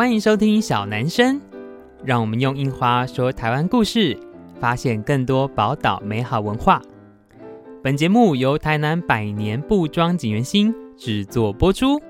欢迎收听小男生，让我们用樱花说台湾故事，发现更多宝岛美好文化。本节目由台南百年布庄锦源兴制作播出。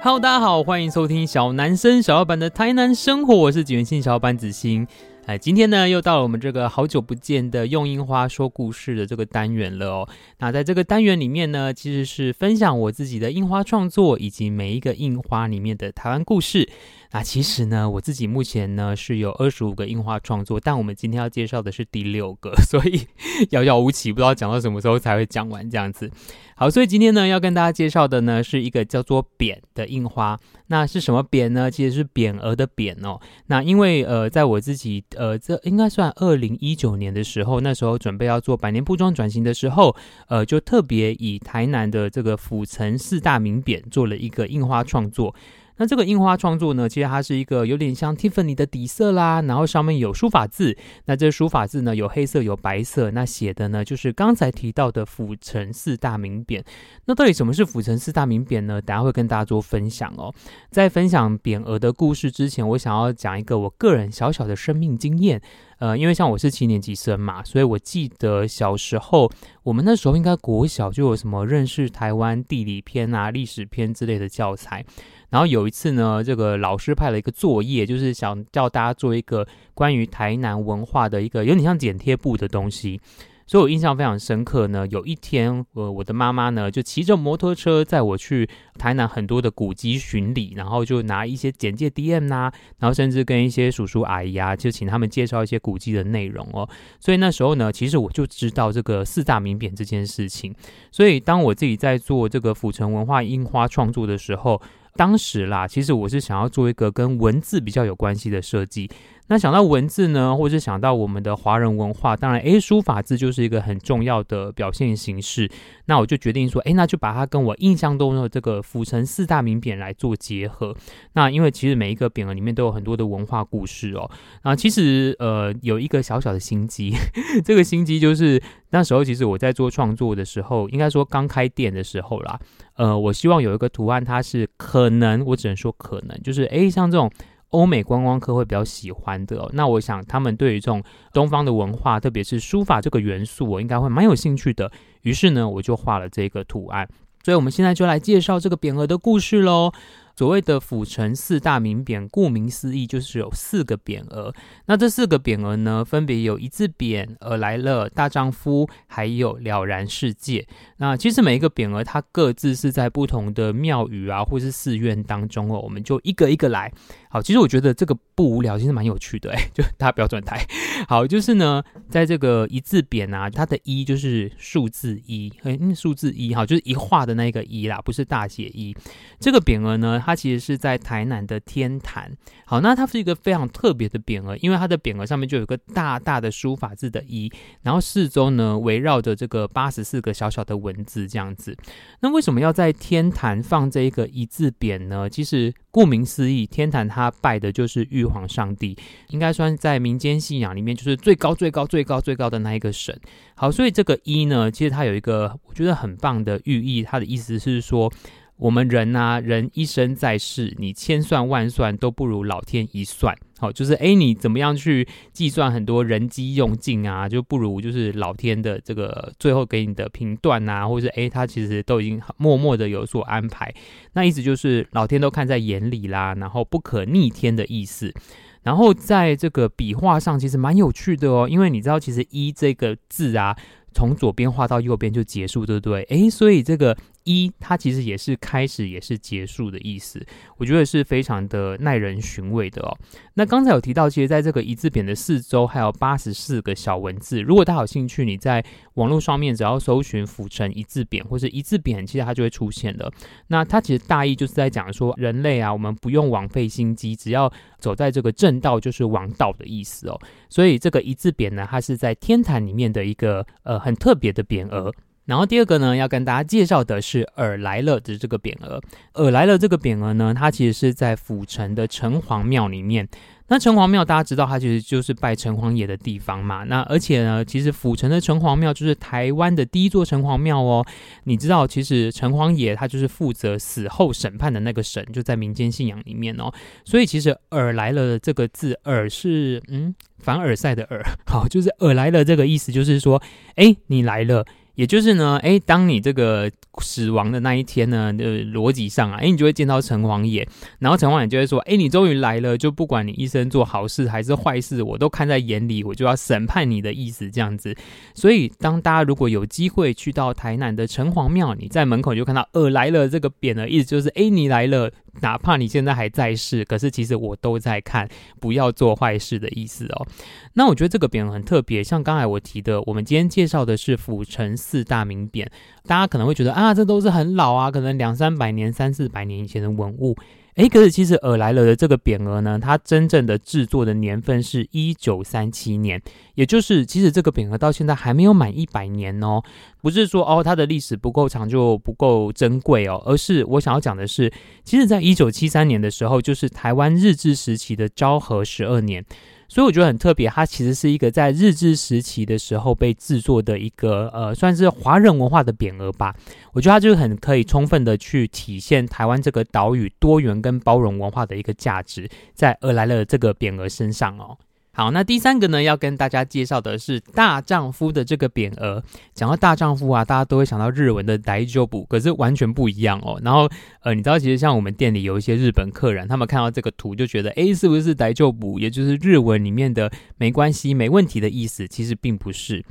Hello，大家好，欢迎收听小男生小老板的台南生活，我是景源兴小伙伴子欣。哎，今天呢，又到了我们这个好久不见的用樱花说故事的这个单元了哦。那在这个单元里面呢，其实是分享我自己的樱花创作，以及每一个樱花里面的台湾故事。那其实呢，我自己目前呢是有二十五个樱花创作，但我们今天要介绍的是第六个，所以遥遥无期，不知道讲到什么时候才会讲完这样子。好，所以今天呢要跟大家介绍的呢是一个叫做匾的樱花。那是什么匾呢？其实是匾额的匾哦。那因为呃，在我自己呃，这应该算二零一九年的时候，那时候准备要做百年布庄转型的时候，呃，就特别以台南的这个府城四大名匾做了一个印花创作。那这个印花创作呢，其实它是一个有点像 Tiffany 的底色啦，然后上面有书法字。那这书法字呢，有黑色有白色，那写的呢就是刚才提到的府城四大名匾。那到底什么是府城四大名匾呢？等下会跟大家做分享哦。在分享匾额的故事之前，我想要讲一个我个人小小的生命经验。呃，因为像我是七年级生嘛，所以我记得小时候，我们那时候应该国小就有什么认识台湾地理篇啊、历史篇之类的教材。然后有一次呢，这个老师派了一个作业，就是想叫大家做一个关于台南文化的一个有点像剪贴布的东西。所以我印象非常深刻呢。有一天，呃，我的妈妈呢就骑着摩托车载我去台南很多的古迹巡礼，然后就拿一些简介 DM 呐、啊，然后甚至跟一些叔叔阿姨啊，就请他们介绍一些古迹的内容哦。所以那时候呢，其实我就知道这个四大名匾这件事情。所以当我自己在做这个府城文化樱花创作的时候，当时啦，其实我是想要做一个跟文字比较有关系的设计。那想到文字呢，或是想到我们的华人文化，当然，诶，书法字就是一个很重要的表现形式。那我就决定说，诶，那就把它跟我印象中的这个府城四大名匾来做结合。那因为其实每一个匾额里面都有很多的文化故事哦。啊，其实呃有一个小小的心机，这个心机就是那时候其实我在做创作的时候，应该说刚开店的时候啦，呃，我希望有一个图案，它是可能，我只能说可能，就是诶，像这种。欧美观光客会比较喜欢的，那我想他们对于这种东方的文化，特别是书法这个元素，我应该会蛮有兴趣的。于是呢，我就画了这个图案。所以，我们现在就来介绍这个匾额的故事喽。所谓的府城四大名匾，顾名思义就是有四个匾额。那这四个匾额呢，分别有一字匾、尔来了、大丈夫，还有了然世界。那其实每一个匾额，它各自是在不同的庙宇啊，或是寺院当中哦。我们就一个一个来。好，其实我觉得这个不无聊，其实蛮有趣的哎。就大家不要转台。好，就是呢，在这个一字匾啊，它的一就是数字一，嗯，数字一，好，就是一画的那个一啦，不是大写一。这个匾额呢，它其实是在台南的天坛。好，那它是一个非常特别的匾额，因为它的匾额上面就有个大大的书法字的“一”，然后四周呢围绕着这个八十四个小小的文字这样子。那为什么要在天坛放这一个一字匾呢？其实顾名思义，天坛它拜的就是玉皇上帝，应该算在民间信仰里面就是最高最高最高最高的那一个神。好，所以这个“一”呢，其实它有一个我觉得很棒的寓意，它的意思是说。我们人呐、人一生在世，你千算万算都不如老天一算。好，就是诶，你怎么样去计算很多人机用尽啊，就不如就是老天的这个最后给你的评断啊，或者是诶，他其实都已经默默的有所安排。那意思就是老天都看在眼里啦，然后不可逆天的意思。然后在这个笔画上其实蛮有趣的哦，因为你知道其实一这个字啊，从左边画到右边就结束，对不对？诶，所以这个。一，它其实也是开始，也是结束的意思，我觉得是非常的耐人寻味的哦。那刚才有提到，其实在这个一字匾的四周还有八十四个小文字，如果大家有兴趣，你在网络上面只要搜寻“府城一字匾”或是一字匾，其实它就会出现了。那它其实大意就是在讲说，人类啊，我们不用枉费心机，只要走在这个正道，就是王道的意思哦。所以这个一字匾呢，它是在天坛里面的一个呃很特别的匾额。然后第二个呢，要跟大家介绍的是“尔来了”的这个匾额。“尔来了”这个匾额呢，它其实是在府城的城隍庙里面。那城隍庙大家知道，它其实就是拜城隍爷的地方嘛。那而且呢，其实府城的城隍庙就是台湾的第一座城隍庙哦。你知道，其实城隍爷他就是负责死后审判的那个神，就在民间信仰里面哦。所以其实“尔来了”这个字，“尔”是嗯凡尔赛的“尔”，好，就是“尔来了”这个意思，就是说，哎，你来了。也就是呢，诶，当你这个死亡的那一天呢，呃，逻辑上啊，诶，你就会见到城隍爷，然后城隍爷就会说，诶，你终于来了，就不管你一生做好事还是坏事，我都看在眼里，我就要审判你的意思这样子。所以，当大家如果有机会去到台南的城隍庙，你在门口就看到“尔来了”这个匾的意思就是，诶，你来了。哪怕你现在还在世，可是其实我都在看，不要做坏事的意思哦。那我觉得这个匾很特别，像刚才我提的，我们今天介绍的是府城四大名匾，大家可能会觉得啊，这都是很老啊，可能两三百年、三四百年以前的文物。哎，可是其实尔来勒的这个匾额呢，它真正的制作的年份是一九三七年，也就是其实这个匾额到现在还没有满一百年哦。不是说哦它的历史不够长就不够珍贵哦，而是我想要讲的是，其实在一九七三年的时候，就是台湾日治时期的昭和十二年。所以我觉得很特别，它其实是一个在日治时期的时候被制作的一个呃，算是华人文化的匾额吧。我觉得它就是很可以充分的去体现台湾这个岛屿多元跟包容文化的一个价值，在而来了这个匾额身上哦。好，那第三个呢，要跟大家介绍的是大丈夫的这个匾额。讲到大丈夫啊，大家都会想到日文的大丈夫，可是完全不一样哦。然后，呃，你知道，其实像我们店里有一些日本客人，他们看到这个图就觉得，诶，是不是大丈夫？也就是日文里面的没关系、没问题的意思，其实并不是。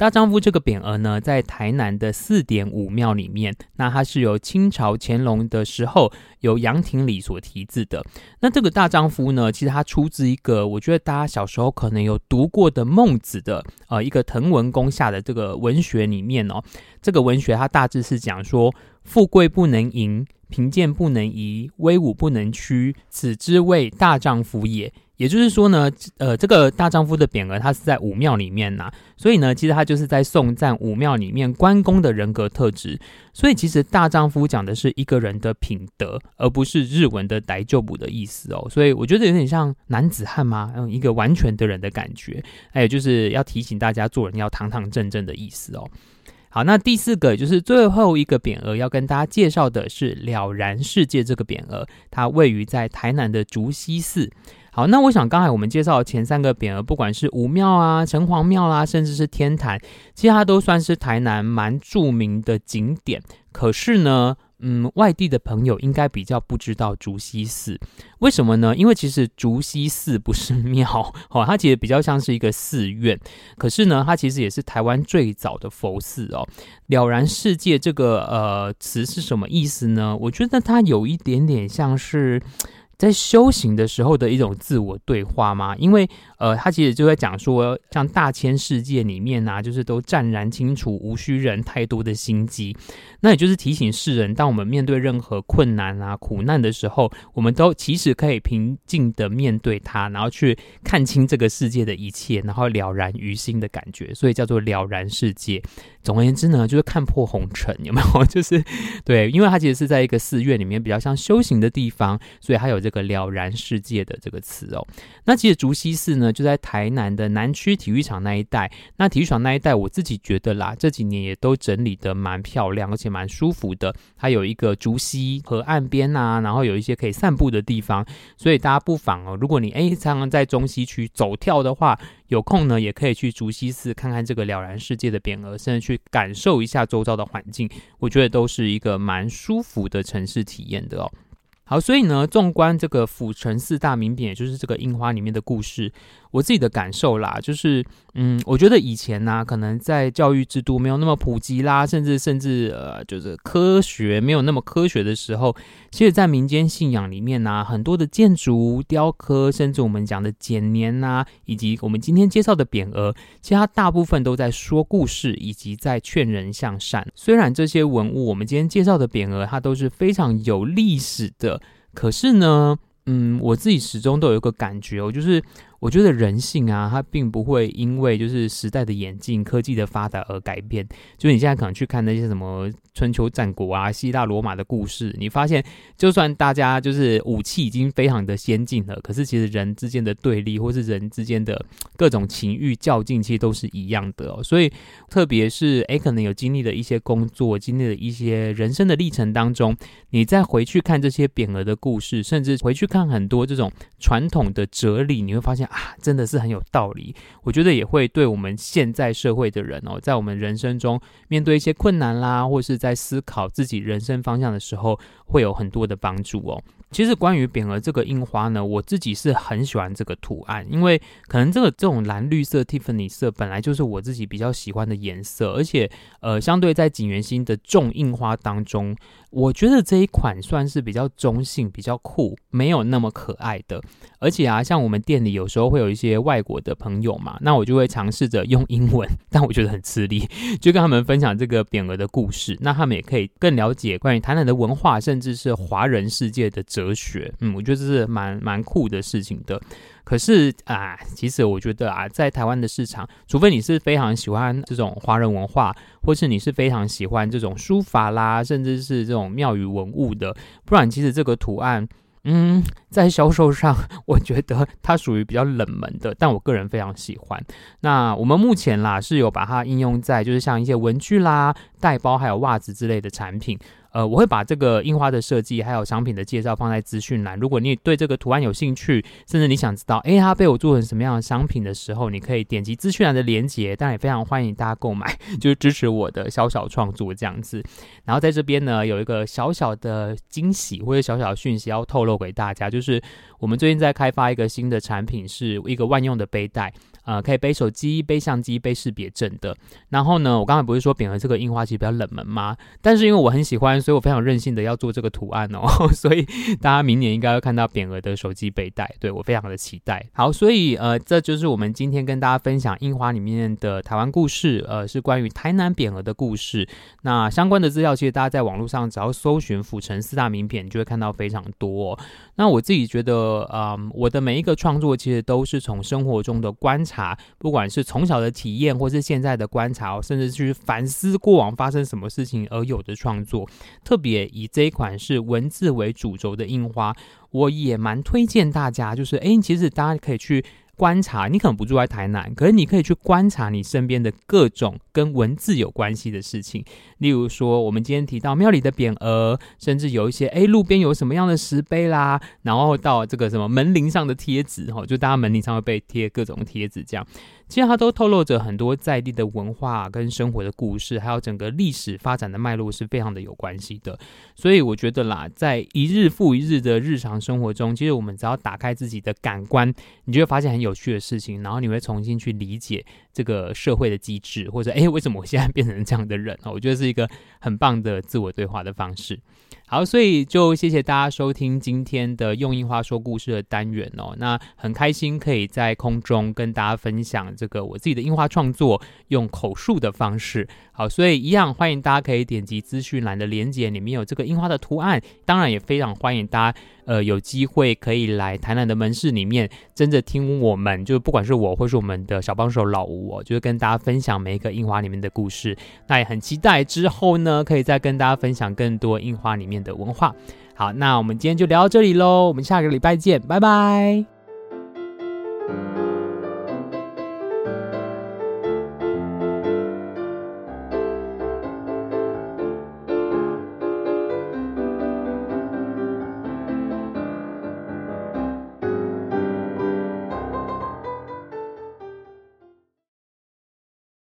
大丈夫这个匾额呢，在台南的四点五庙里面，那它是由清朝乾隆的时候由杨廷礼所题字的。那这个大丈夫呢，其实它出自一个，我觉得大家小时候可能有读过的孟子的呃一个滕文公下的这个文学里面哦。这个文学它大致是讲说，富贵不能淫，贫贱不能移，威武不能屈，此之谓大丈夫也。也就是说呢，呃，这个大丈夫的匾额，它是在武庙里面呐，所以呢，其实它就是在颂赞武庙里面关公的人格特质。所以其实大丈夫讲的是一个人的品德，而不是日文的大丈夫的意思哦。所以我觉得有点像男子汉嘛，嗯，一个完全的人的感觉。还有就是要提醒大家做人要堂堂正正的意思哦。好，那第四个就是最后一个匾额要跟大家介绍的是了然世界这个匾额，它位于在台南的竹溪寺。好，那我想刚才我们介绍前三个匾额，不管是武庙啊、城隍庙啦，甚至是天坛，其实它都算是台南蛮著名的景点。可是呢，嗯，外地的朋友应该比较不知道竹溪寺，为什么呢？因为其实竹溪寺不是庙，哦，它其实比较像是一个寺院。可是呢，它其实也是台湾最早的佛寺哦。了然世界这个呃词是什么意思呢？我觉得它有一点点像是。在修行的时候的一种自我对话吗？因为，呃，他其实就在讲说，像大千世界里面啊，就是都湛然清楚，无需人太多的心机。那也就是提醒世人，当我们面对任何困难啊、苦难的时候，我们都其实可以平静的面对它，然后去看清这个世界的一切，然后了然于心的感觉，所以叫做了然世界。总而言之呢，就是看破红尘，有没有？就是对，因为它其实是在一个寺院里面，比较像修行的地方，所以它有这个了然世界的这个词哦。那其实竹溪寺呢，就在台南的南区体育场那一带。那体育场那一带，我自己觉得啦，这几年也都整理得蛮漂亮，而且蛮舒服的。它有一个竹溪河岸边啊，然后有一些可以散步的地方，所以大家不妨哦，如果你诶常常在中西区走跳的话。有空呢，也可以去竹溪寺看看这个了然世界的匾额，甚至去感受一下周遭的环境，我觉得都是一个蛮舒服的城市体验的哦。好，所以呢，纵观这个府城四大名匾，也就是这个樱花里面的故事。我自己的感受啦，就是，嗯，我觉得以前呢、可能在教育制度没有那么普及啦，甚至甚至呃，就是科学没有那么科学的时候，其实，在民间信仰里面呢、很多的建筑、雕刻，甚至我们讲的剪年呐，以及我们今天介绍的匾额，其实它大部分都在说故事，以及在劝人向善。虽然这些文物，我们今天介绍的匾额，它都是非常有历史的，可是呢，嗯，我自己始终都有一个感觉哦，就是。我觉得人性啊，它并不会因为就是时代的演进、科技的发达而改变。就是你现在可能去看那些什么春秋战国啊、希腊罗马的故事，你发现就算大家就是武器已经非常的先进了，可是其实人之间的对立或是人之间的各种情欲较劲，其实都是一样的哦。所以特别是诶，可能有经历了一些工作、经历了一些人生的历程当中，你再回去看这些匾额的故事，甚至回去看很多这种传统的哲理，你会发现。啊，真的是很有道理。我觉得也会对我们现在社会的人哦，在我们人生中面对一些困难啦，或是在思考自己人生方向的时候，会有很多的帮助哦。其实关于匾额这个印花呢，我自己是很喜欢这个图案，因为可能这个这种蓝绿色、Tiffany 色本来就是我自己比较喜欢的颜色，而且呃，相对在景元星的重印花当中，我觉得这一款算是比较中性、比较酷，没有那么可爱的。而且啊，像我们店里有时候会有一些外国的朋友嘛，那我就会尝试着用英文，但我觉得很吃力，就跟他们分享这个匾额的故事，那他们也可以更了解关于台南的文化，甚至是华人世界的哲学，嗯，我觉得这是蛮蛮酷的事情的。可是啊，其实我觉得啊，在台湾的市场，除非你是非常喜欢这种华人文化，或是你是非常喜欢这种书法啦，甚至是这种庙宇文物的，不然其实这个图案。嗯，在销售上，我觉得它属于比较冷门的，但我个人非常喜欢。那我们目前啦是有把它应用在，就是像一些文具啦、袋包还有袜子之类的产品。呃，我会把这个印花的设计还有商品的介绍放在资讯栏。如果你对这个图案有兴趣，甚至你想知道，诶，它被我做成什么样的商品的时候，你可以点击资讯栏的链接。当然也非常欢迎大家购买，就是支持我的小小创作这样子。然后在这边呢，有一个小小的惊喜或者小小的讯息要透露给大家，就是我们最近在开发一个新的产品，是一个万用的背带。呃，可以背手机、背相机、背识别证的。然后呢，我刚才不是说匾额这个印花其实比较冷门吗？但是因为我很喜欢，所以我非常任性的要做这个图案哦。所以大家明年应该会看到匾额的手机背带，对，我非常的期待。好，所以呃，这就是我们今天跟大家分享印花里面的台湾故事，呃，是关于台南匾额的故事。那相关的资料，其实大家在网络上只要搜寻府城四大名匾，就会看到非常多。那我自己觉得，嗯，我的每一个创作其实都是从生活中的观察。不管是从小的体验，或是现在的观察，甚至去反思过往发生什么事情而有的创作，特别以这一款是文字为主轴的印花，我也蛮推荐大家，就是哎，其实大家可以去。观察，你可能不住在台南，可是你可以去观察你身边的各种跟文字有关系的事情。例如说，我们今天提到庙里的匾额，甚至有一些哎，路边有什么样的石碑啦，然后到这个什么门铃上的贴纸，哈，就大家门铃上会被贴各种贴纸，这样。其实它都透露着很多在地的文化跟生活的故事，还有整个历史发展的脉络是非常的有关系的。所以我觉得啦，在一日复一日的日常生活中，其实我们只要打开自己的感官，你就会发现很有有趣的事情，然后你会重新去理解这个社会的机制，或者诶，为什么我现在变成这样的人？我觉得是一个很棒的自我对话的方式。好，所以就谢谢大家收听今天的用樱花说故事的单元哦。那很开心可以在空中跟大家分享这个我自己的樱花创作，用口述的方式。好，所以一样欢迎大家可以点击资讯栏的连接，里面有这个樱花的图案。当然也非常欢迎大家，呃，有机会可以来台南的门市里面，真的听我们，就不管是我或是我们的小帮手老吴我，就会跟大家分享每一个印花里面的故事。那也很期待之后呢，可以再跟大家分享更多印花里面的文化。好，那我们今天就聊到这里喽，我们下个礼拜见，拜拜。